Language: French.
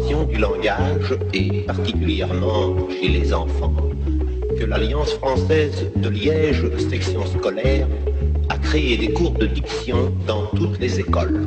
du langage et particulièrement chez les enfants que l'Alliance française de Liège, section scolaire, a créé des cours de diction dans toutes les écoles.